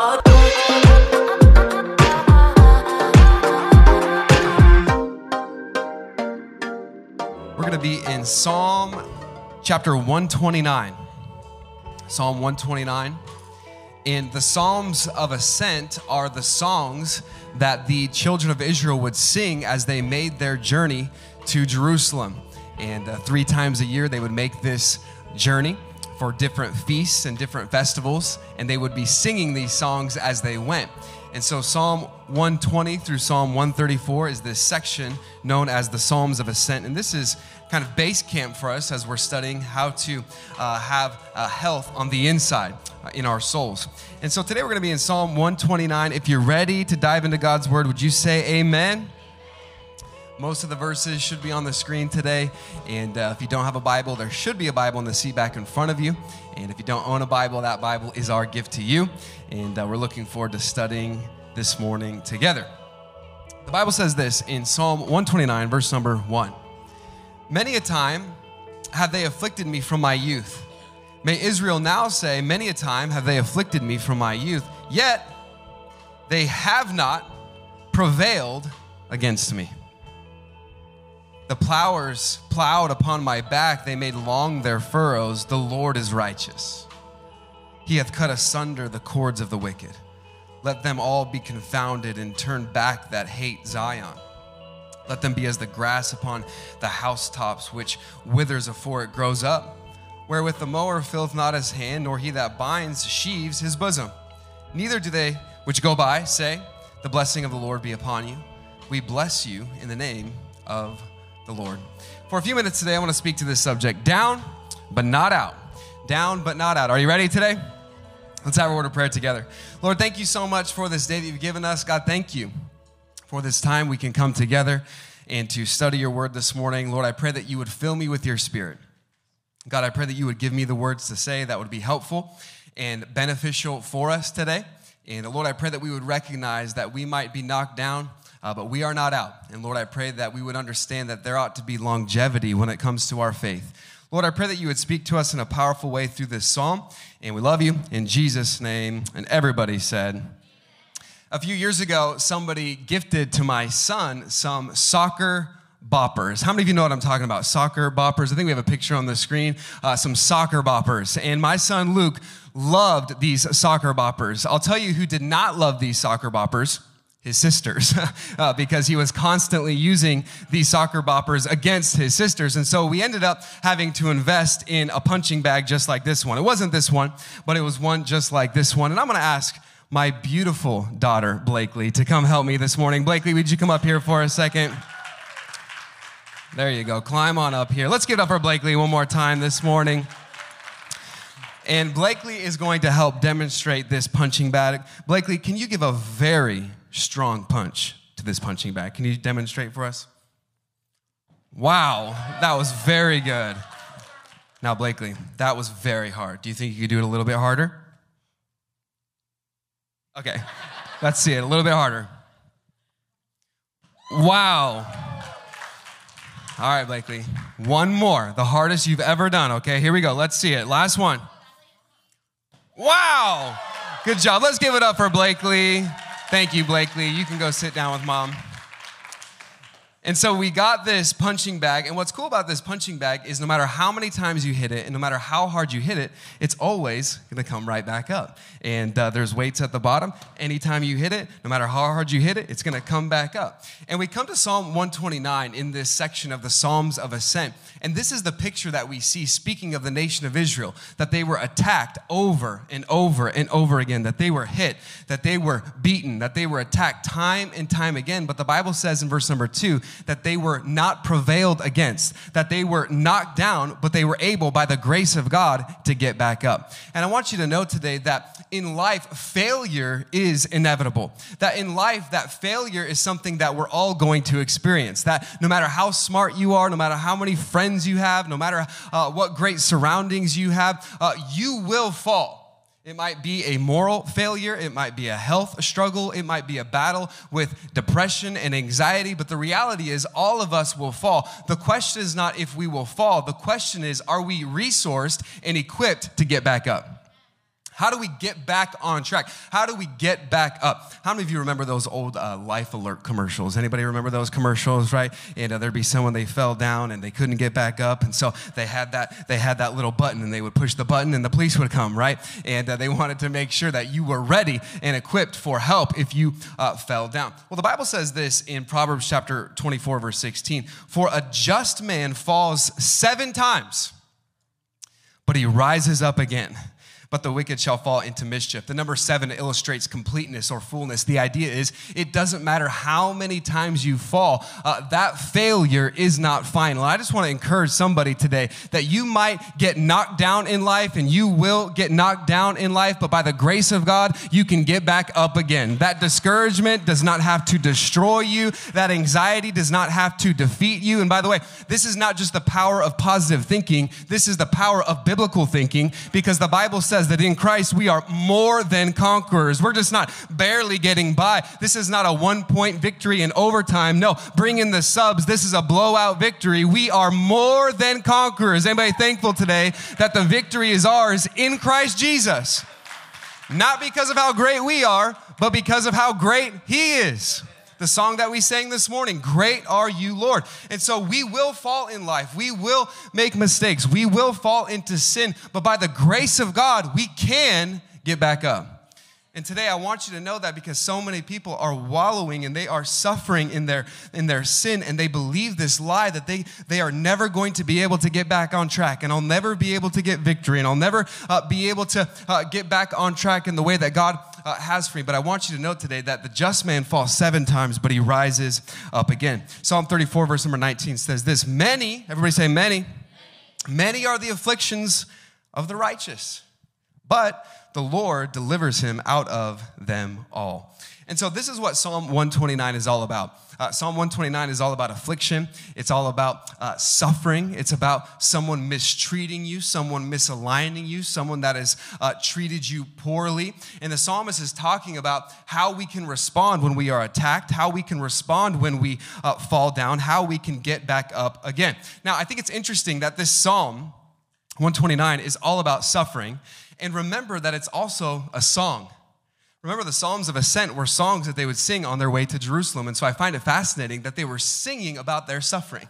We're going to be in Psalm chapter 129. Psalm 129. And the Psalms of Ascent are the songs that the children of Israel would sing as they made their journey to Jerusalem. And uh, three times a year, they would make this journey for different feasts and different festivals, and they would be singing these songs as they went. And so, Psalm 120 through Psalm 134 is this section known as the Psalms of Ascent. And this is kind of base camp for us as we're studying how to uh, have uh, health on the inside uh, in our souls. And so, today we're going to be in Psalm 129. If you're ready to dive into God's word, would you say amen? Most of the verses should be on the screen today. And uh, if you don't have a Bible, there should be a Bible in the seat back in front of you. And if you don't own a Bible, that Bible is our gift to you. And uh, we're looking forward to studying this morning together. The Bible says this in Psalm 129, verse number 1. Many a time have they afflicted me from my youth. May Israel now say, Many a time have they afflicted me from my youth, yet they have not prevailed against me. The plowers plowed upon my back, they made long their furrows. The Lord is righteous. He hath cut asunder the cords of the wicked. Let them all be confounded and turn back that hate Zion. Let them be as the grass upon the housetops, which withers afore it grows up, wherewith the mower filleth not his hand, nor he that binds sheaves his bosom. Neither do they which go by say, The blessing of the Lord be upon you. We bless you in the name of the Lord. For a few minutes today, I want to speak to this subject down, but not out. Down, but not out. Are you ready today? Let's have a word of prayer together. Lord, thank you so much for this day that you've given us. God, thank you for this time we can come together and to study your word this morning. Lord, I pray that you would fill me with your spirit. God, I pray that you would give me the words to say that would be helpful and beneficial for us today. And Lord, I pray that we would recognize that we might be knocked down, uh, but we are not out. And Lord, I pray that we would understand that there ought to be longevity when it comes to our faith. Lord, I pray that you would speak to us in a powerful way through this psalm. And we love you in Jesus' name. And everybody said, a few years ago, somebody gifted to my son some soccer boppers. How many of you know what I'm talking about? Soccer boppers. I think we have a picture on the screen. Uh, some soccer boppers. And my son Luke loved these soccer boppers. I'll tell you who did not love these soccer boppers his sisters uh, because he was constantly using these soccer boppers against his sisters. And so we ended up having to invest in a punching bag just like this one. It wasn't this one, but it was one just like this one. And I'm going to ask my beautiful daughter, Blakely, to come help me this morning. Blakely, would you come up here for a second? There you go. Climb on up here. Let's give it up for Blakely one more time this morning. And Blakely is going to help demonstrate this punching bag. Blakely, can you give a very strong punch to this punching bag? Can you demonstrate for us? Wow, that was very good. Now, Blakely, that was very hard. Do you think you could do it a little bit harder? Okay, let's see it a little bit harder. Wow. All right, Blakely. One more, the hardest you've ever done. Okay, here we go. Let's see it. Last one. Wow. Good job. Let's give it up for Blakely. Thank you, Blakely. You can go sit down with mom. And so we got this punching bag. And what's cool about this punching bag is no matter how many times you hit it and no matter how hard you hit it, it's always going to come right back up. And uh, there's weights at the bottom. Anytime you hit it, no matter how hard you hit it, it's going to come back up. And we come to Psalm 129 in this section of the Psalms of Ascent. And this is the picture that we see speaking of the nation of Israel that they were attacked over and over and over again, that they were hit, that they were beaten, that they were attacked time and time again. But the Bible says in verse number two that they were not prevailed against, that they were knocked down, but they were able by the grace of God to get back up. And I want you to know today that in life, failure is inevitable. That in life, that failure is something that we're all going to experience. That no matter how smart you are, no matter how many friends you have, no matter uh, what great surroundings you have, uh, you will fall. It might be a moral failure. It might be a health struggle. It might be a battle with depression and anxiety. But the reality is, all of us will fall. The question is not if we will fall. The question is, are we resourced and equipped to get back up? How do we get back on track? How do we get back up? How many of you remember those old uh, Life Alert commercials? Anybody remember those commercials, right? And uh, there'd be someone they fell down and they couldn't get back up, and so they had that they had that little button, and they would push the button, and the police would come, right? And uh, they wanted to make sure that you were ready and equipped for help if you uh, fell down. Well, the Bible says this in Proverbs chapter 24, verse 16: "For a just man falls seven times, but he rises up again." But the wicked shall fall into mischief. The number seven illustrates completeness or fullness. The idea is it doesn't matter how many times you fall, uh, that failure is not final. I just want to encourage somebody today that you might get knocked down in life and you will get knocked down in life, but by the grace of God, you can get back up again. That discouragement does not have to destroy you, that anxiety does not have to defeat you. And by the way, this is not just the power of positive thinking, this is the power of biblical thinking because the Bible says, says that in Christ we are more than conquerors. We're just not barely getting by. This is not a one point victory in overtime. No, bring in the subs. This is a blowout victory. We are more than conquerors. Anybody thankful today that the victory is ours in Christ Jesus? Not because of how great we are, but because of how great He is the song that we sang this morning Great are you, Lord. And so we will fall in life, we will make mistakes, we will fall into sin, but by the grace of God, we can get back up. And today I want you to know that because so many people are wallowing and they are suffering in their in their sin and they believe this lie that they they are never going to be able to get back on track and I'll never be able to get victory and I'll never uh, be able to uh, get back on track in the way that God uh, has for me. But I want you to know today that the just man falls seven times, but he rises up again. Psalm 34, verse number 19 says this Many, everybody say many, many are the afflictions of the righteous, but the Lord delivers him out of them all. And so, this is what Psalm 129 is all about. Uh, Psalm 129 is all about affliction, it's all about uh, suffering, it's about someone mistreating you, someone misaligning you, someone that has uh, treated you poorly. And the psalmist is talking about how we can respond when we are attacked, how we can respond when we uh, fall down, how we can get back up again. Now, I think it's interesting that this psalm, 129, is all about suffering. And remember that it's also a song. Remember, the Psalms of Ascent were songs that they would sing on their way to Jerusalem. And so I find it fascinating that they were singing about their suffering.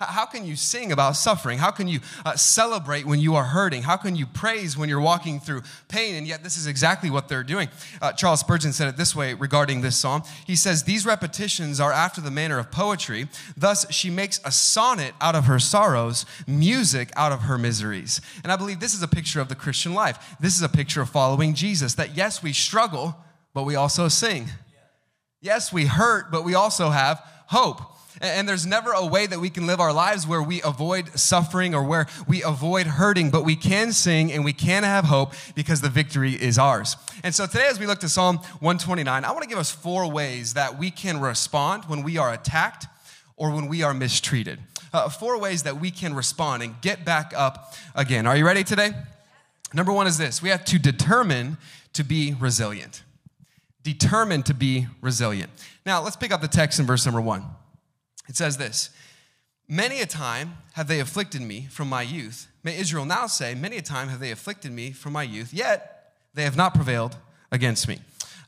How can you sing about suffering? How can you uh, celebrate when you are hurting? How can you praise when you're walking through pain? And yet, this is exactly what they're doing. Uh, Charles Spurgeon said it this way regarding this psalm. He says, These repetitions are after the manner of poetry. Thus, she makes a sonnet out of her sorrows, music out of her miseries. And I believe this is a picture of the Christian life. This is a picture of following Jesus that yes, we struggle, but we also sing. Yes, we hurt, but we also have hope. And there's never a way that we can live our lives where we avoid suffering or where we avoid hurting, but we can sing and we can have hope because the victory is ours. And so today, as we look to Psalm 129, I want to give us four ways that we can respond when we are attacked or when we are mistreated. Uh, four ways that we can respond and get back up again. Are you ready today? Number one is this we have to determine to be resilient. Determined to be resilient. Now, let's pick up the text in verse number one. It says this Many a time have they afflicted me from my youth. May Israel now say, Many a time have they afflicted me from my youth, yet they have not prevailed against me.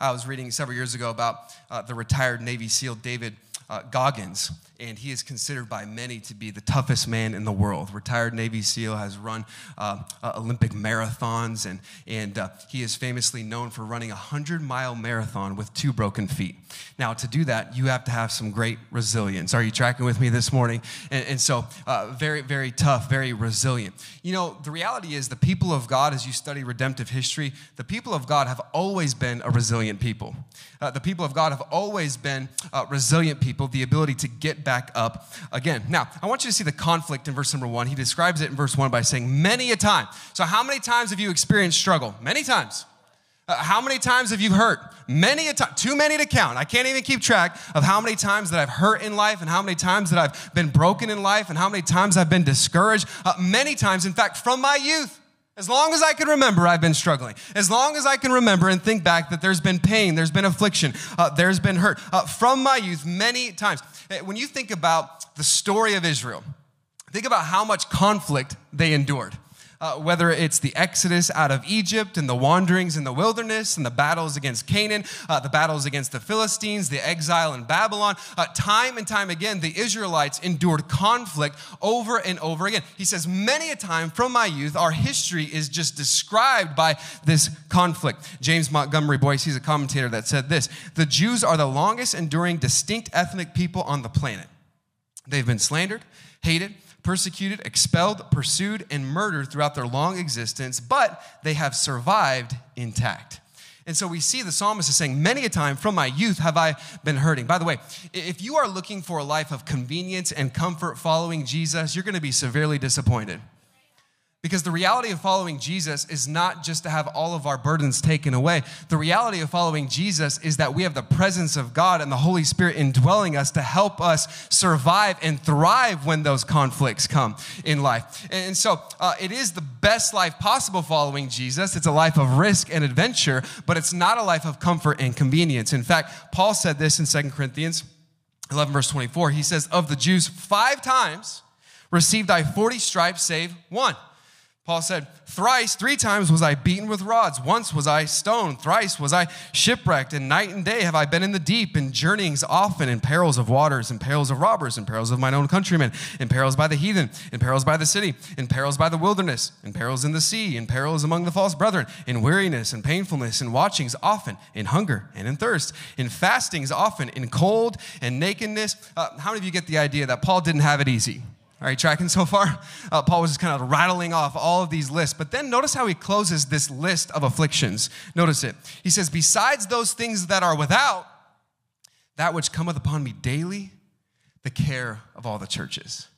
I was reading several years ago about uh, the retired Navy SEAL David uh, Goggins and he is considered by many to be the toughest man in the world. Retired Navy SEAL has run uh, uh, Olympic marathons, and, and uh, he is famously known for running a 100 mile marathon with two broken feet. Now, to do that, you have to have some great resilience. Are you tracking with me this morning? And, and so, uh, very, very tough, very resilient. You know, the reality is the people of God, as you study redemptive history, the people of God have always been a resilient people. Uh, the people of God have always been uh, resilient people, the ability to get back back up again. Now, I want you to see the conflict in verse number one. He describes it in verse one by saying, Many a time. So, how many times have you experienced struggle? Many times. Uh, how many times have you hurt? Many a time, too many to count. I can't even keep track of how many times that I've hurt in life and how many times that I've been broken in life and how many times I've been discouraged. Uh, many times, in fact, from my youth. As long as I can remember, I've been struggling. As long as I can remember and think back that there's been pain, there's been affliction, uh, there's been hurt. Uh, from my youth, many times. Eh, when you think about the story of Israel, think about how much conflict they endured. Uh, whether it's the exodus out of Egypt and the wanderings in the wilderness and the battles against Canaan, uh, the battles against the Philistines, the exile in Babylon, uh, time and time again, the Israelites endured conflict over and over again. He says, Many a time from my youth, our history is just described by this conflict. James Montgomery Boice, he's a commentator that said this The Jews are the longest enduring distinct ethnic people on the planet. They've been slandered, hated, persecuted, expelled, pursued, and murdered throughout their long existence, but they have survived intact. And so we see the psalmist is saying, Many a time from my youth have I been hurting. By the way, if you are looking for a life of convenience and comfort following Jesus, you're going to be severely disappointed. Because the reality of following Jesus is not just to have all of our burdens taken away. The reality of following Jesus is that we have the presence of God and the Holy Spirit indwelling us to help us survive and thrive when those conflicts come in life. And so uh, it is the best life possible following Jesus. It's a life of risk and adventure, but it's not a life of comfort and convenience. In fact, Paul said this in Second Corinthians 11, verse 24. He says, Of the Jews, five times received I 40 stripes, save one. Paul said, Thrice, three times was I beaten with rods. Once was I stoned. Thrice was I shipwrecked. And night and day have I been in the deep, in journeyings often, in perils of waters, in perils of robbers, in perils of mine own countrymen, in perils by the heathen, in perils by the city, in perils by the wilderness, in perils in the sea, in perils among the false brethren, in weariness and painfulness, in watchings often, in hunger and in thirst, in fastings often, in cold and nakedness. Uh, how many of you get the idea that Paul didn't have it easy? Are you tracking so far? Uh, Paul was just kind of rattling off all of these lists. But then notice how he closes this list of afflictions. Notice it. He says, Besides those things that are without, that which cometh upon me daily, the care of all the churches.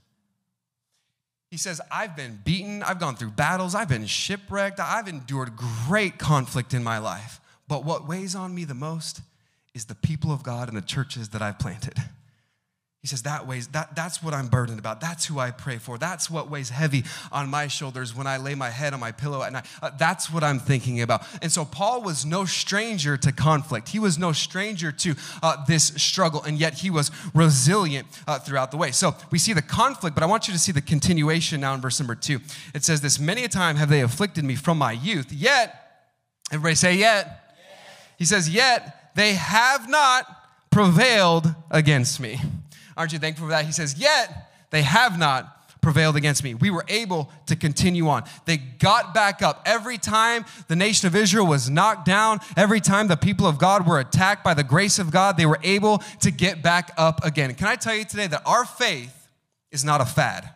He says, I've been beaten, I've gone through battles, I've been shipwrecked, I've endured great conflict in my life. But what weighs on me the most is the people of God and the churches that I've planted. He says, that weighs, that, that's what I'm burdened about. That's who I pray for. That's what weighs heavy on my shoulders when I lay my head on my pillow at night. Uh, that's what I'm thinking about. And so Paul was no stranger to conflict. He was no stranger to uh, this struggle, and yet he was resilient uh, throughout the way. So we see the conflict, but I want you to see the continuation now in verse number two. It says this, many a time have they afflicted me from my youth, yet, everybody say yet. yet. He says, yet they have not prevailed against me. Aren't you thankful for that? He says, Yet they have not prevailed against me. We were able to continue on. They got back up. Every time the nation of Israel was knocked down, every time the people of God were attacked by the grace of God, they were able to get back up again. Can I tell you today that our faith is not a fad?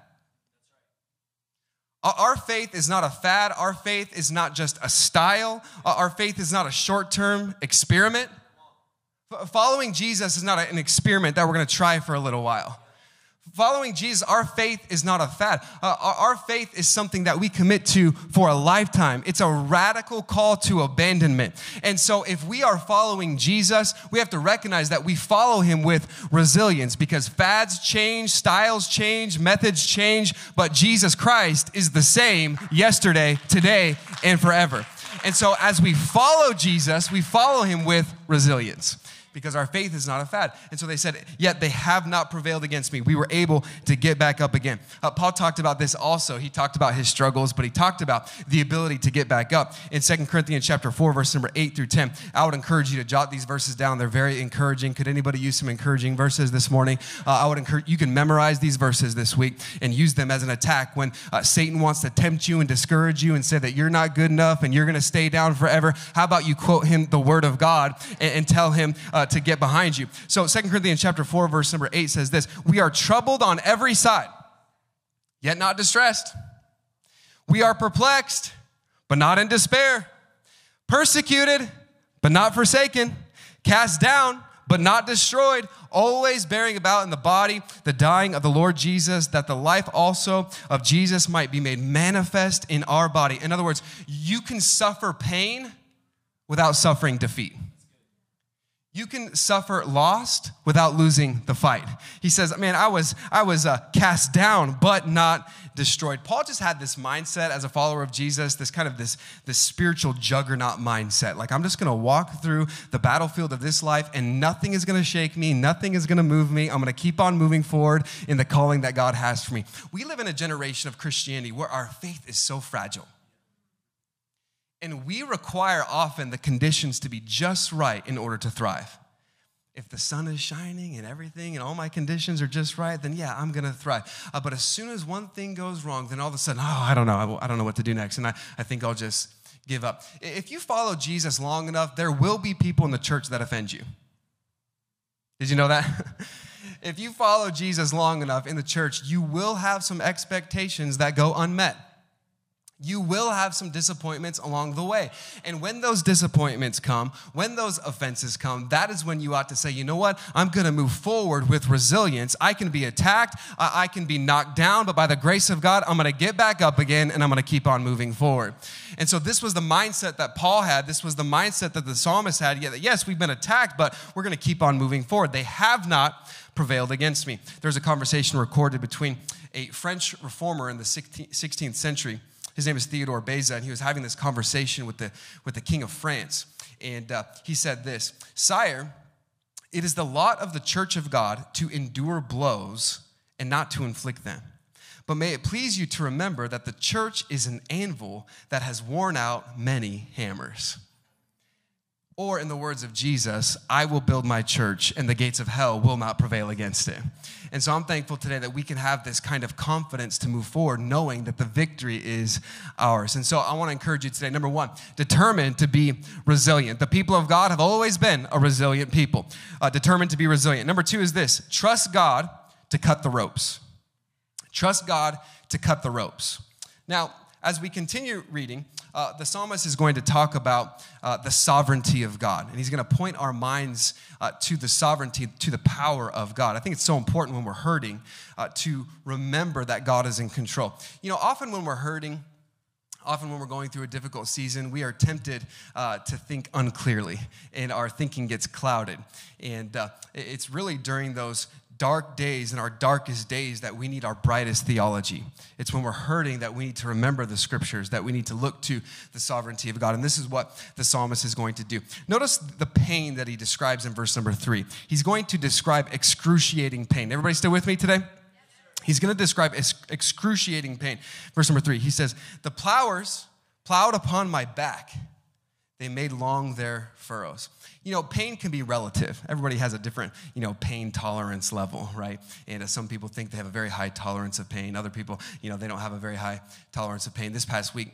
Our faith is not a fad. Our faith is not just a style. Our faith is not a short term experiment. Following Jesus is not an experiment that we're going to try for a little while. Following Jesus, our faith is not a fad. Uh, our, our, faith is something that we commit to for a lifetime. It's a radical call to abandonment. And so, if we are following Jesus, we have to recognize that we follow him with resilience because fads change, styles change, methods change, but Jesus Christ is the same yesterday, today, and forever. And so, as we follow Jesus, we follow him with resilience because our faith is not a fad. And so they said, Yet they have not prevailed against me. We were able to get back up again. Uh, Paul talked about this also. He talked about his struggles, but he talked about the ability to get back up. In Second Corinthians chapter 4, verse number 8 through 10, I would encourage you to jot these verses down. They're very encouraging. Could anybody use some encouraging verses this morning? Uh, I would encourage you can memorize these verses this week and use them as an attack when uh, Satan wants to tempt you and discourage you and say that you're not good enough and you're going to stay down forever. How about you quote him the word of God and, and tell him uh, to get behind you. So Second Corinthians chapter 4, verse number 8 says this We are troubled on every side, yet not distressed. We are perplexed, but not in despair. Persecuted, but not forsaken. Cast down, but not destroyed, always bearing about in the body the dying of the Lord Jesus, that the life also of Jesus might be made manifest in our body. In other words, you can suffer pain without suffering defeat. You can suffer lost without losing the fight. He says, "Man, I was I was uh, cast down, but not destroyed." Paul just had this mindset as a follower of Jesus, this kind of this this spiritual juggernaut mindset. Like I'm just going to walk through the battlefield of this life, and nothing is going to shake me, nothing is going to move me. I'm going to keep on moving forward in the calling that God has for me. We live in a generation of Christianity where our faith is so fragile. And we require often the conditions to be just right in order to thrive. If the sun is shining and everything and all my conditions are just right, then yeah, I'm gonna thrive. Uh, but as soon as one thing goes wrong, then all of a sudden, oh, I don't know, I don't know what to do next. And I, I think I'll just give up. If you follow Jesus long enough, there will be people in the church that offend you. Did you know that? if you follow Jesus long enough in the church, you will have some expectations that go unmet you will have some disappointments along the way. And when those disappointments come, when those offenses come, that is when you ought to say, you know what? I'm going to move forward with resilience. I can be attacked, I can be knocked down, but by the grace of God, I'm going to get back up again and I'm going to keep on moving forward. And so this was the mindset that Paul had. This was the mindset that the psalmist had. Yes, we've been attacked, but we're going to keep on moving forward. They have not prevailed against me. There's a conversation recorded between a French reformer in the 16th century his name is Theodore Beza, and he was having this conversation with the, with the king of France. And uh, he said this Sire, it is the lot of the church of God to endure blows and not to inflict them. But may it please you to remember that the church is an anvil that has worn out many hammers. Or, in the words of Jesus, I will build my church and the gates of hell will not prevail against it. And so I'm thankful today that we can have this kind of confidence to move forward, knowing that the victory is ours. And so I want to encourage you today number one, determined to be resilient. The people of God have always been a resilient people, uh, determined to be resilient. Number two is this trust God to cut the ropes. Trust God to cut the ropes. Now, as we continue reading, uh, the psalmist is going to talk about uh, the sovereignty of God. And he's going to point our minds uh, to the sovereignty, to the power of God. I think it's so important when we're hurting uh, to remember that God is in control. You know, often when we're hurting, often when we're going through a difficult season, we are tempted uh, to think unclearly, and our thinking gets clouded. And uh, it's really during those dark days, in our darkest days, that we need our brightest theology. It's when we're hurting that we need to remember the scriptures, that we need to look to the sovereignty of God. And this is what the psalmist is going to do. Notice the pain that he describes in verse number three. He's going to describe excruciating pain. Everybody still with me today? He's going to describe excruciating pain. Verse number three, he says, The plowers plowed upon my back, they made long their furrows you know, pain can be relative. Everybody has a different, you know, pain tolerance level, right? And uh, some people think they have a very high tolerance of pain. Other people, you know, they don't have a very high tolerance of pain. This past week,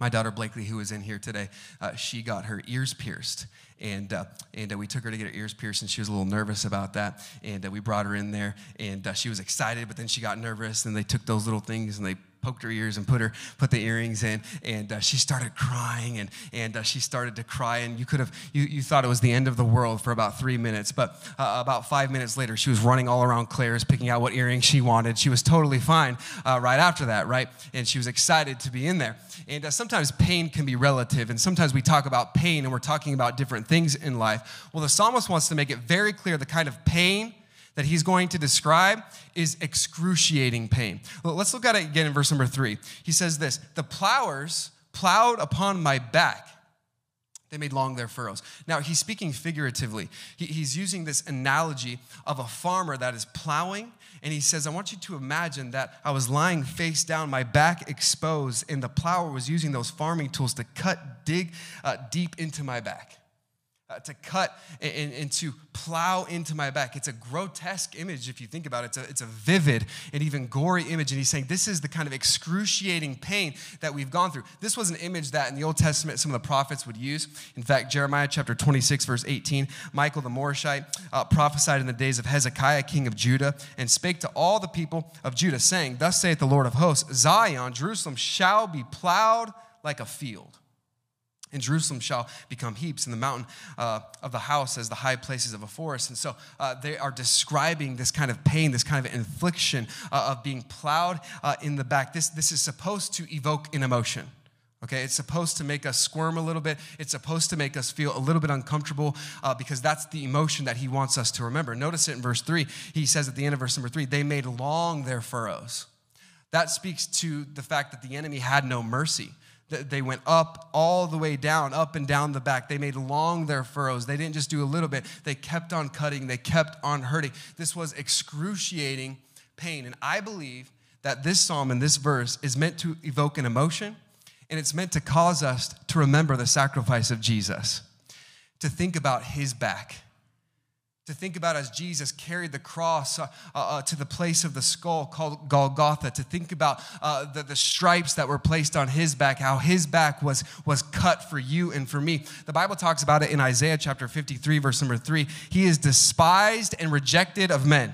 my daughter Blakely, who is in here today, uh, she got her ears pierced. And, uh, and uh, we took her to get her ears pierced, and she was a little nervous about that. And uh, we brought her in there, and uh, she was excited, but then she got nervous, and they took those little things and they poked her ears and put her put the earrings in and uh, she started crying and and uh, she started to cry and you could have you, you thought it was the end of the world for about three minutes but uh, about five minutes later she was running all around claire's picking out what earrings she wanted. She was totally fine uh, right after that right? And she was excited to be in there. And uh, sometimes pain can be relative and sometimes we talk about pain and we're talking about different things in life. Well the psalmist wants to make it very clear the kind of pain that he's going to describe is excruciating pain. Well, let's look at it again in verse number three. He says this The plowers plowed upon my back. They made long their furrows. Now, he's speaking figuratively. He, he's using this analogy of a farmer that is plowing, and he says, I want you to imagine that I was lying face down, my back exposed, and the plower was using those farming tools to cut, dig uh, deep into my back uh, to cut and, and, to plow into my back. It's a grotesque image if you think about it. It's a, it's a vivid and even gory image. And he's saying this is the kind of excruciating pain that we've gone through. This was an image that in the Old Testament some of the prophets would use. In fact, Jeremiah chapter 26, verse 18, Micah the Morasthite uh, prophesied in the days of Hezekiah, king of Judah, and spake to all the people of Judah, saying, Thus saith the Lord of hosts, Zion, Jerusalem, shall be plowed like a field and Jerusalem shall become heaps, and the mountain uh, of the house as the high places of a forest. And so uh, they are describing this kind of pain, this kind of infliction uh, of being plowed uh, in the back. This, this is supposed to evoke an emotion. Okay, it's supposed to make us squirm a little bit. It's supposed to make us feel a little bit uncomfortable uh, because that's the emotion that he wants us to remember. Notice it in verse three. He says at the end of verse number three, they made long their furrows. That speaks to the fact that the enemy had no mercy. They went up all the way down, up and down the back. They made long their furrows. They didn't just do a little bit, they kept on cutting, they kept on hurting. This was excruciating pain. And I believe that this psalm and this verse is meant to evoke an emotion and it's meant to cause us to remember the sacrifice of Jesus, to think about his back, to think about as Jesus carried the cross uh, uh, to the place of the skull called Golgotha, to think about uh, the, the stripes that were placed on his back, how his back was, was cut for you and for me. The Bible talks about it in Isaiah chapter 53, verse number three. He is despised and rejected of men,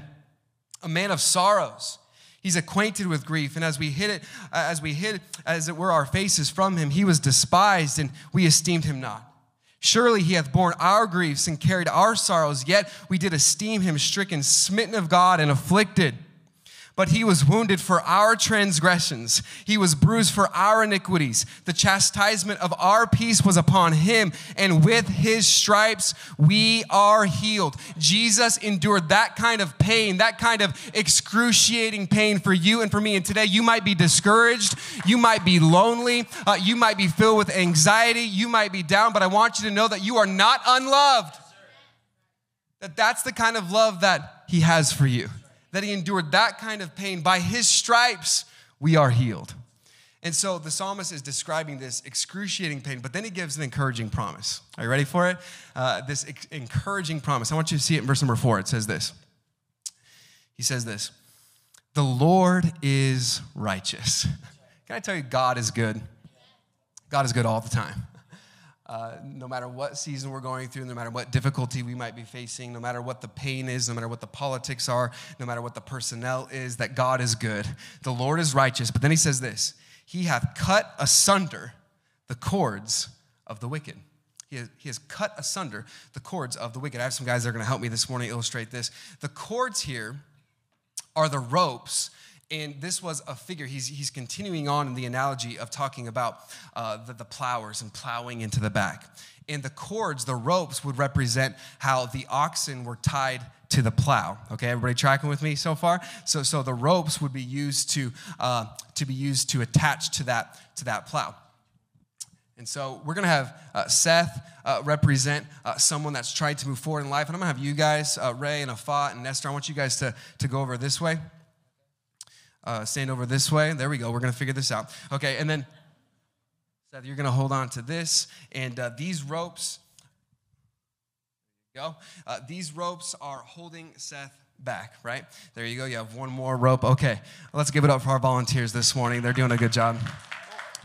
a man of sorrows. He's acquainted with grief, and as we hid it, uh, as we hid, as it were, our faces from him, he was despised, and we esteemed him not. Surely he hath borne our griefs and carried our sorrows, yet we did esteem him stricken, smitten of God, and afflicted. But he was wounded for our transgressions, he was bruised for our iniquities. The chastisement of our peace was upon him, and with his stripes we are healed. Jesus endured that kind of pain, that kind of excruciating pain for you and for me. And today you might be discouraged, you might be lonely, uh, you might be filled with anxiety, you might be down, but I want you to know that you are not unloved. That that's the kind of love that he has for you that he endured that kind of pain. By his stripes, we are healed. And so the psalmist is describing this excruciating pain, but then he gives an encouraging promise. Are you ready for it? Uh, this ex- encouraging promise. I want you to see it in verse number four. It says this. He says this The Lord is righteous. Can I tell you, God is good? God is good all the time. Uh, no matter what season we're going through, no matter what difficulty we might be facing, no matter what the pain is, no matter what the politics are, no matter what the personnel is, that God is good. The Lord is righteous. But then he says this He hath cut asunder the cords of the wicked. He has, he has cut asunder the cords of the wicked. I have some guys that are going to help me this morning illustrate this. The cords here are the ropes and this was a figure. He's, he's continuing on in the analogy of talking about uh, the, the plowers and plowing into the back. And the cords, the ropes, would represent how the oxen were tied to the plow. Okay, everybody tracking with me so far? So, so the ropes would be used to, uh, to be used to attach to that, to that plow. And so we're going to have uh, Seth uh, represent uh, someone that's tried to move forward in life. And I'm going to have you guys, uh, Ray and Afat and Nestor, I want you guys to, to go over this way. Uh, stand over this way. There we go. We're going to figure this out. Okay, and then Seth, you're going to hold on to this. And uh, these ropes, go. Uh, these ropes are holding Seth back, right? There you go. You have one more rope. Okay, let's give it up for our volunteers this morning. They're doing a good job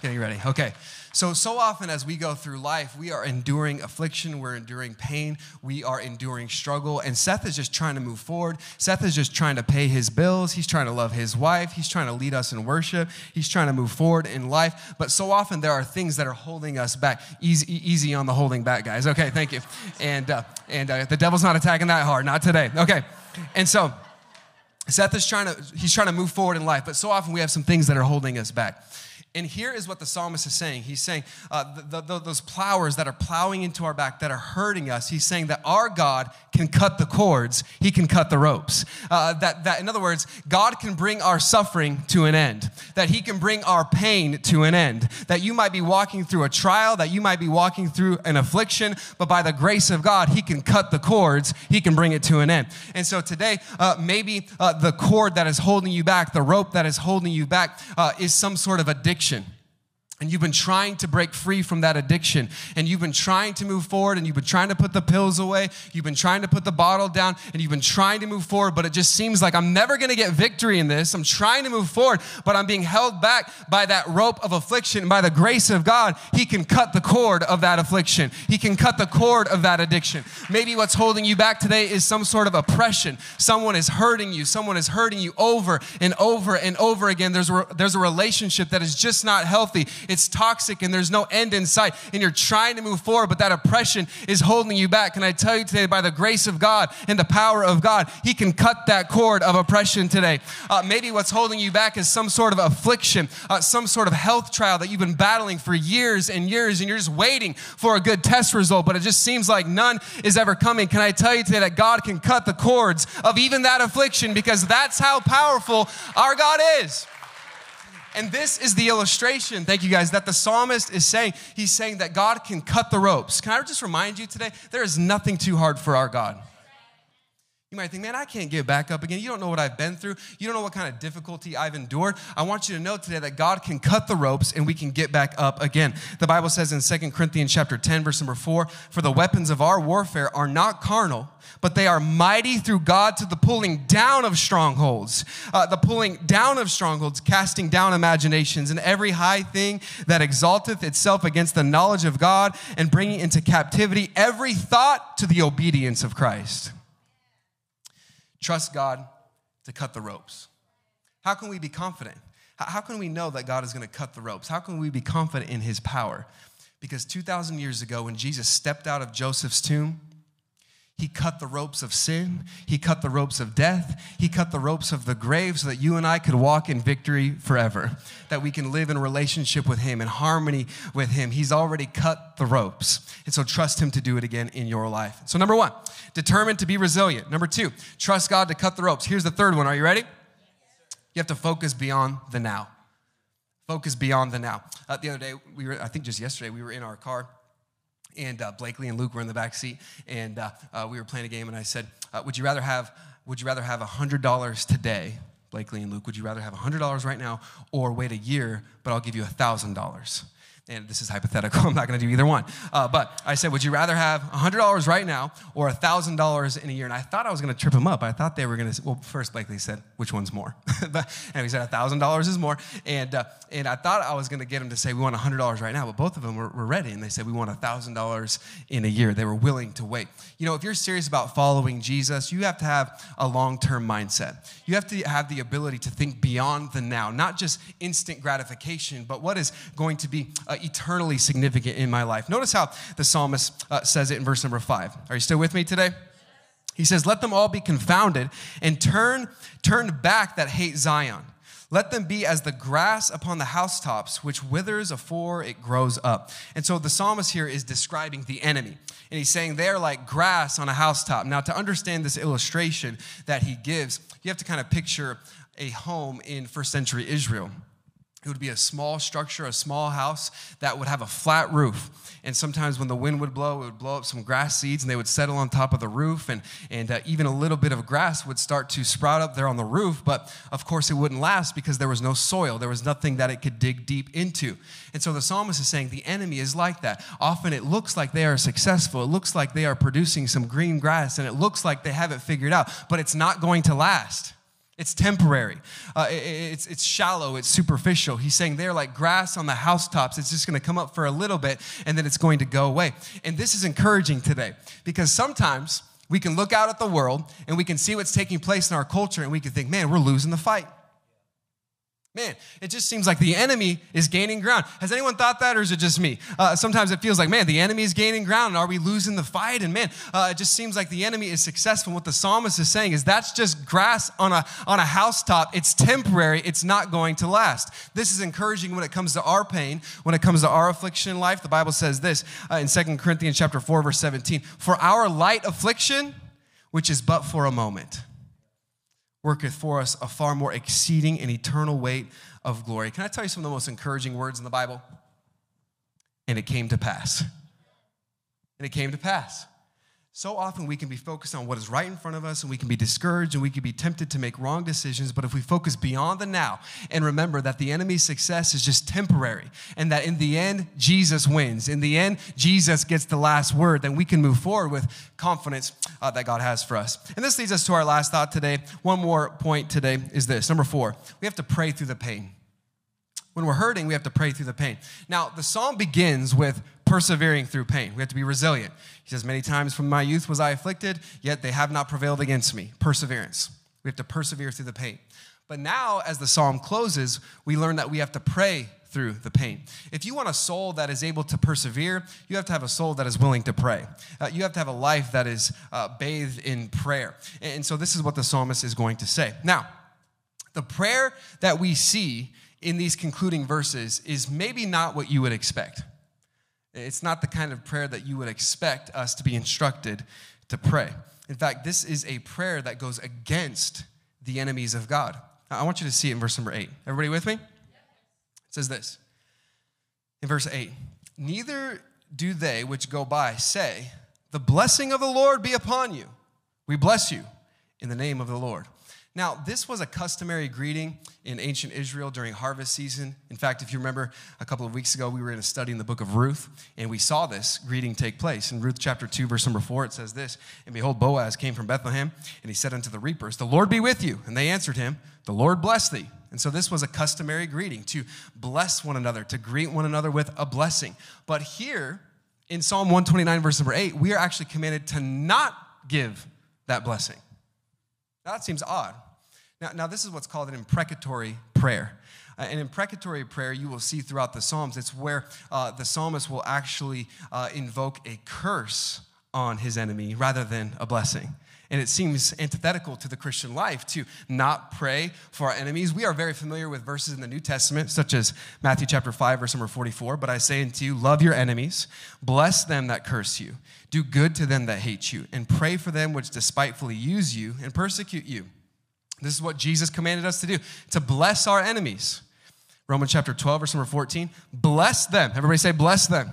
getting ready. Okay. So, so often as we go through life, we are enduring affliction, we're enduring pain, we are enduring struggle, and Seth is just trying to move forward. Seth is just trying to pay his bills, he's trying to love his wife, he's trying to lead us in worship, he's trying to move forward in life. But so often there are things that are holding us back. Easy, easy on the holding back, guys. Okay, thank you. And, uh, and uh, the devil's not attacking that hard, not today. Okay. And so, Seth is trying to, he's trying to move forward in life, but so often we have some things that are holding us back. And here is what the psalmist is saying. He's saying, uh, the, the, those plowers that are plowing into our back, that are hurting us, he's saying that our God can cut the cords, he can cut the ropes. Uh, that, that, in other words, God can bring our suffering to an end, that he can bring our pain to an end. That you might be walking through a trial, that you might be walking through an affliction, but by the grace of God, he can cut the cords, he can bring it to an end. And so today, uh, maybe uh, the cord that is holding you back, the rope that is holding you back, uh, is some sort of addiction addiction and you've been trying to break free from that addiction and you've been trying to move forward and you've been trying to put the pills away you've been trying to put the bottle down and you've been trying to move forward but it just seems like i'm never going to get victory in this. I'm trying to move forward but i'm being held back by that rope of affliction and by the grace of god he can cut the cord of that affliction. He can cut the cord of that addiction. Maybe what's holding you back today is some sort of oppression. Someone is hurting you. Someone is hurting you over and over and over again. There's a, there's a relationship that is just not healthy. It's toxic and there's no end in sight, and you're trying to move forward, but that oppression is holding you back. Can I tell you today, by the grace of God and the power of God, He can cut that cord of oppression today. Uh, maybe what's holding you back is some sort of affliction, uh, some sort of health trial that you've been battling for years and years, and you're just waiting for a good test result, but it just seems like none is ever coming. Can I tell you today that God can cut the cords of even that affliction because that's how powerful our God is? And this is the illustration, thank you guys, that the psalmist is saying. He's saying that God can cut the ropes. Can I just remind you today, there is nothing too hard for our God. You might think, man, I can't get back up again. You don't know what I've been through. You don't know what kind of difficulty I've endured. I want you to know today that God can cut the ropes and we can get back up again. The Bible says in Second Corinthians chapter 10, verse number 4, for the weapons of our warfare are not carnal, but they are mighty through God to the pulling down of strongholds. Uh, the pulling down of strongholds, casting down imaginations and every high thing that exalteth itself against the knowledge of God and bringing into captivity every thought to the obedience of Christ. Trust God to cut the ropes. How can we be confident? How can we know that God is going to cut the ropes? How can we be confident in his power? Because 2,000 years ago, when Jesus stepped out of Joseph's tomb, he cut the ropes of sin. He cut the ropes of death. He cut the ropes of the grave so that you and I could walk in victory forever, that we can live in relationship with Him, in harmony with Him. He's already cut the ropes. And so trust Him to do it again in your life. So, number one, determined to be resilient. Number two, trust God to cut the ropes. Here's the third one. Are you ready? You have to focus beyond the now. Focus beyond the now. Uh, the other day, we were, I think just yesterday, we were in our car and uh, Blakely and Luke were in the back seat, and uh, uh, we were playing a game. And I said, uh, "Would you rather have Would you rather have hundred dollars today, Blakely and Luke? Would you rather have hundred dollars right now, or wait a year, but I'll give you thousand dollars?" And this is hypothetical, I'm not gonna do either one. Uh, but I said, Would you rather have $100 right now or $1,000 in a year? And I thought I was gonna trip him up. I thought they were gonna, well, first, Blakely said, Which one's more? and he said, $1,000 is more. And, uh, and I thought I was gonna get him to say, We want $100 right now, but both of them were, were ready. And they said, We want $1,000 in a year. They were willing to wait. You know, if you're serious about following Jesus, you have to have a long term mindset. You have to have the ability to think beyond the now, not just instant gratification, but what is going to be eternally significant in my life. Notice how the psalmist uh, says it in verse number five. Are you still with me today? He says, Let them all be confounded and turn, turn back that hate Zion. Let them be as the grass upon the housetops, which withers afore it grows up. And so the psalmist here is describing the enemy. And he's saying they're like grass on a housetop. Now, to understand this illustration that he gives, you have to kind of picture a home in first century Israel. It would be a small structure, a small house that would have a flat roof. And sometimes when the wind would blow, it would blow up some grass seeds and they would settle on top of the roof. And, and uh, even a little bit of grass would start to sprout up there on the roof. But of course, it wouldn't last because there was no soil. There was nothing that it could dig deep into. And so the psalmist is saying the enemy is like that. Often it looks like they are successful. It looks like they are producing some green grass and it looks like they have it figured out, but it's not going to last. It's temporary. Uh, it, it's, it's shallow. It's superficial. He's saying they're like grass on the housetops. It's just going to come up for a little bit and then it's going to go away. And this is encouraging today because sometimes we can look out at the world and we can see what's taking place in our culture and we can think, man, we're losing the fight. Man, it just seems like the enemy is gaining ground. Has anyone thought that, or is it just me? Uh, sometimes it feels like, man, the enemy is gaining ground, and are we losing the fight? And man, uh, it just seems like the enemy is successful. What the psalmist is saying is that's just grass on a on a housetop. It's temporary. It's not going to last. This is encouraging when it comes to our pain, when it comes to our affliction in life. The Bible says this uh, in Second Corinthians chapter four, verse seventeen: For our light affliction, which is but for a moment worketh for us a far more exceeding and eternal weight of glory. Can I tell you some of the most encouraging words in the Bible? And it came to pass. And it came to pass. So often we can be focused on what is right in front of us and we can be discouraged and we can be tempted to make wrong decisions. But if we focus beyond the now and remember that the enemy's success is just temporary and that in the end, Jesus wins. In the end, Jesus gets the last word, then we can move forward with confidence uh, that God has for us. And this leads us to our last thought today. One more point today is this number four, we have to pray through the pain. When we're hurting, we have to pray through the pain. Now, the psalm begins with persevering through pain. We have to be resilient. He says, Many times from my youth was I afflicted, yet they have not prevailed against me. Perseverance. We have to persevere through the pain. But now, as the psalm closes, we learn that we have to pray through the pain. If you want a soul that is able to persevere, you have to have a soul that is willing to pray. Uh, you have to have a life that is uh, bathed in prayer. And so, this is what the psalmist is going to say. Now, the prayer that we see in these concluding verses is maybe not what you would expect. It's not the kind of prayer that you would expect us to be instructed to pray. In fact, this is a prayer that goes against the enemies of God. I want you to see it in verse number eight. Everybody with me? It says this in verse eight Neither do they which go by say, The blessing of the Lord be upon you. We bless you in the name of the Lord. Now, this was a customary greeting in ancient Israel during harvest season. In fact, if you remember a couple of weeks ago, we were in a study in the book of Ruth, and we saw this greeting take place. In Ruth chapter 2, verse number 4, it says this And behold, Boaz came from Bethlehem, and he said unto the reapers, The Lord be with you. And they answered him, The Lord bless thee. And so this was a customary greeting to bless one another, to greet one another with a blessing. But here in Psalm 129, verse number 8, we are actually commanded to not give that blessing. That seems odd. Now, now this is what's called an imprecatory prayer. Uh, an imprecatory prayer you will see throughout the Psalms. It's where uh, the psalmist will actually uh, invoke a curse on his enemy rather than a blessing. And it seems antithetical to the Christian life to not pray for our enemies. We are very familiar with verses in the New Testament, such as Matthew chapter 5, verse number 44. But I say unto you, love your enemies, bless them that curse you, do good to them that hate you, and pray for them which despitefully use you and persecute you this is what Jesus commanded us to do to bless our enemies. Romans chapter 12, verse number 14. Bless them. Everybody say, bless them.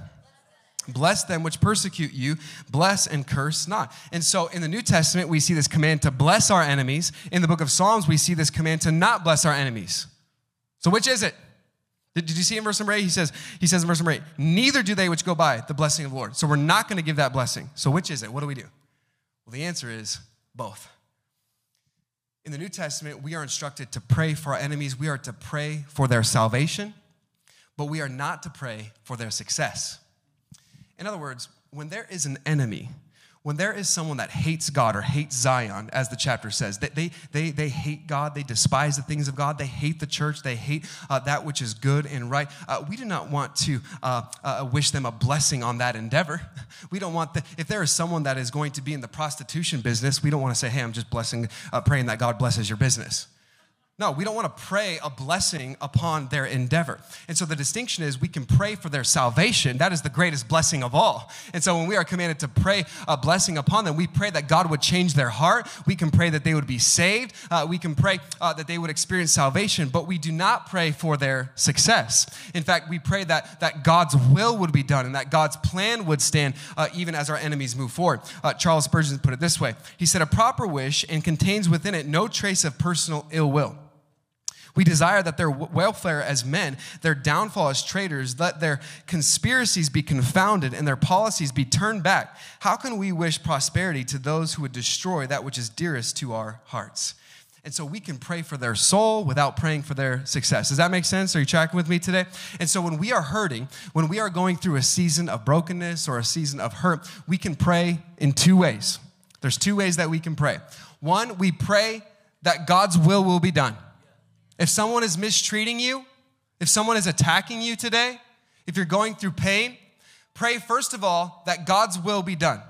Bless them which persecute you, bless and curse not. And so in the New Testament, we see this command to bless our enemies. In the book of Psalms, we see this command to not bless our enemies. So which is it? Did, did you see in verse number eight? He says, he says in verse number eight, neither do they which go by the blessing of the Lord. So we're not going to give that blessing. So which is it? What do we do? Well, the answer is both. In the New Testament, we are instructed to pray for our enemies. We are to pray for their salvation, but we are not to pray for their success. In other words, when there is an enemy, when there is someone that hates God or hates Zion, as the chapter says, they, they, they, they hate God, they despise the things of God, they hate the church, they hate uh, that which is good and right, uh, we do not want to uh, uh wish them a blessing on that endeavor. We don't want, the, if there is someone that is going to be in the prostitution business, we don't want to say, hey, I'm just blessing, uh, praying that God blesses your business. No, we don't want to pray a blessing upon their endeavor. And so the distinction is we can pray for their salvation. That is the greatest blessing of all. And so when we are commanded to pray a blessing upon them, we pray that God would change their heart. We can pray that they would be saved. Uh, we can pray uh, that they would experience salvation, but we do not pray for their success. In fact, we pray that, that God's will would be done and that God's plan would stand uh, even as our enemies move forward. Uh, Charles Spurgeon put it this way He said, A proper wish and contains within it no trace of personal ill will. We desire that their welfare as men, their downfall as traitors, let their conspiracies be confounded and their policies be turned back. How can we wish prosperity to those who would destroy that which is dearest to our hearts? And so we can pray for their soul without praying for their success. Does that make sense? Are you tracking with me today? And so when we are hurting, when we are going through a season of brokenness or a season of hurt, we can pray in two ways. There's two ways that we can pray. One, we pray that God's will will be done. If someone is mistreating you, if someone is attacking you today, if you're going through pain, pray first of all that God's will be done.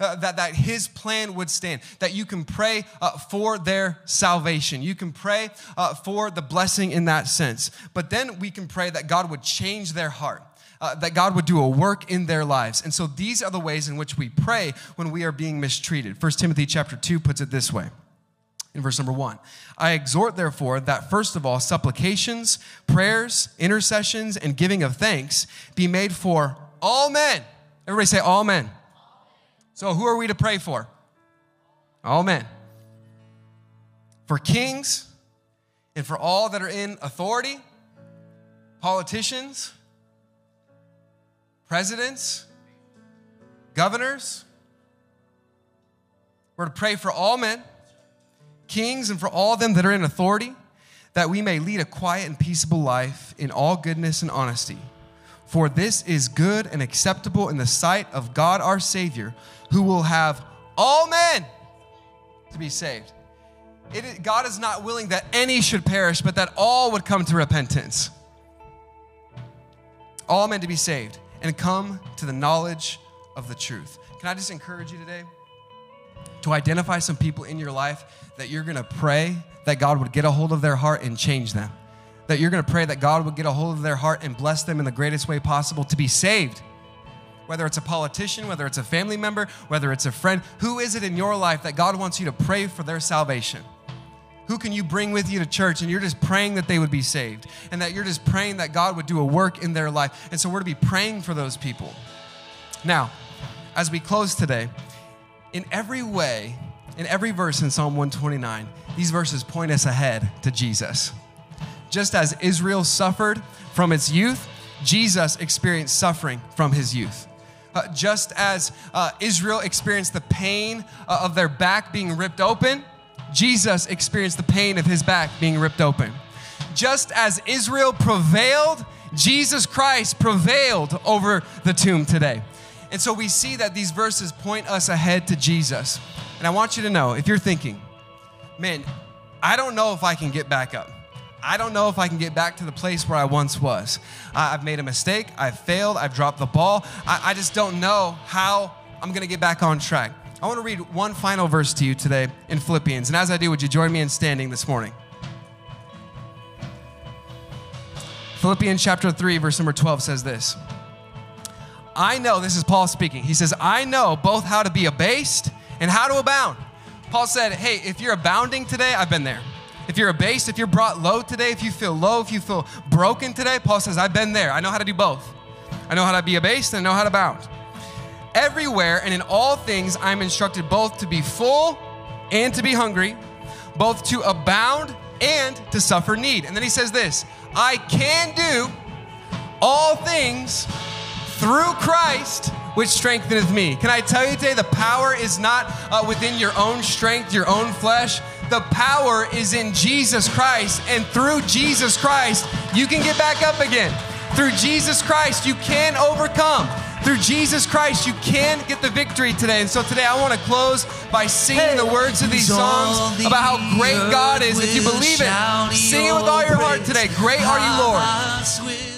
Uh, that, that his plan would stand, that you can pray uh, for their salvation. You can pray uh, for the blessing in that sense. But then we can pray that God would change their heart. Uh, that God would do a work in their lives. And so these are the ways in which we pray when we are being mistreated. 1 Timothy chapter 2 puts it this way in verse number one. I exhort, therefore, that first of all, supplications, prayers, intercessions, and giving of thanks be made for all men. Everybody say, all men. So, who are we to pray for? All men. For kings and for all that are in authority, politicians, presidents, governors. We're to pray for all men kings and for all them that are in authority, that we may lead a quiet and peaceable life in all goodness and honesty. For this is good and acceptable in the sight of God our Savior, who will have all men to be saved. It, God is not willing that any should perish, but that all would come to repentance. all men to be saved and come to the knowledge of the truth. Can I just encourage you today to identify some people in your life that you're going to pray that God would get a hold of their heart and change them? That you're going to pray that God would get a hold of their heart and bless them in the greatest way possible to be saved? Whether it's a politician, whether it's a family member, whether it's a friend, who is it in your life that God wants you to pray for their salvation? Who can you bring with you to church and you're just praying that they would be saved and that you're just praying that God would do a work in their life? And so we're to be praying for those people. Now, as we close today, in every way, in every verse in Psalm 129, these verses point us ahead to Jesus. Just as Israel suffered from its youth, Jesus experienced suffering from his youth. Uh, just as uh, Israel experienced the pain uh, of their back being ripped open, Jesus experienced the pain of his back being ripped open. Just as Israel prevailed, Jesus Christ prevailed over the tomb today. And so we see that these verses point us ahead to Jesus. And I want you to know if you're thinking, man, I don't know if I can get back up. I don't know if I can get back to the place where I once was. I've made a mistake. I've failed. I've dropped the ball. I, I just don't know how I'm going to get back on track. I want to read one final verse to you today in Philippians. And as I do, would you join me in standing this morning? Philippians chapter 3, verse number 12 says this I know, this is Paul speaking. He says, I know both how to be abased and how to abound. Paul said, Hey, if you're abounding today, I've been there. If you're abased, if you're brought low today, if you feel low, if you feel broken today, Paul says, I've been there. I know how to do both. I know how to be abased and I know how to abound. Everywhere and in all things, I'm instructed both to be full and to be hungry, both to abound and to suffer need. And then he says this I can do all things through Christ, which strengtheneth me. Can I tell you today, the power is not uh, within your own strength, your own flesh. The power is in Jesus Christ, and through Jesus Christ, you can get back up again. Through Jesus Christ, you can overcome. Through Jesus Christ, you can get the victory today. And so today, I want to close by singing hey, the words of these songs about how great God is. If you believe it, sing it with all your heart today. Great are you, Lord.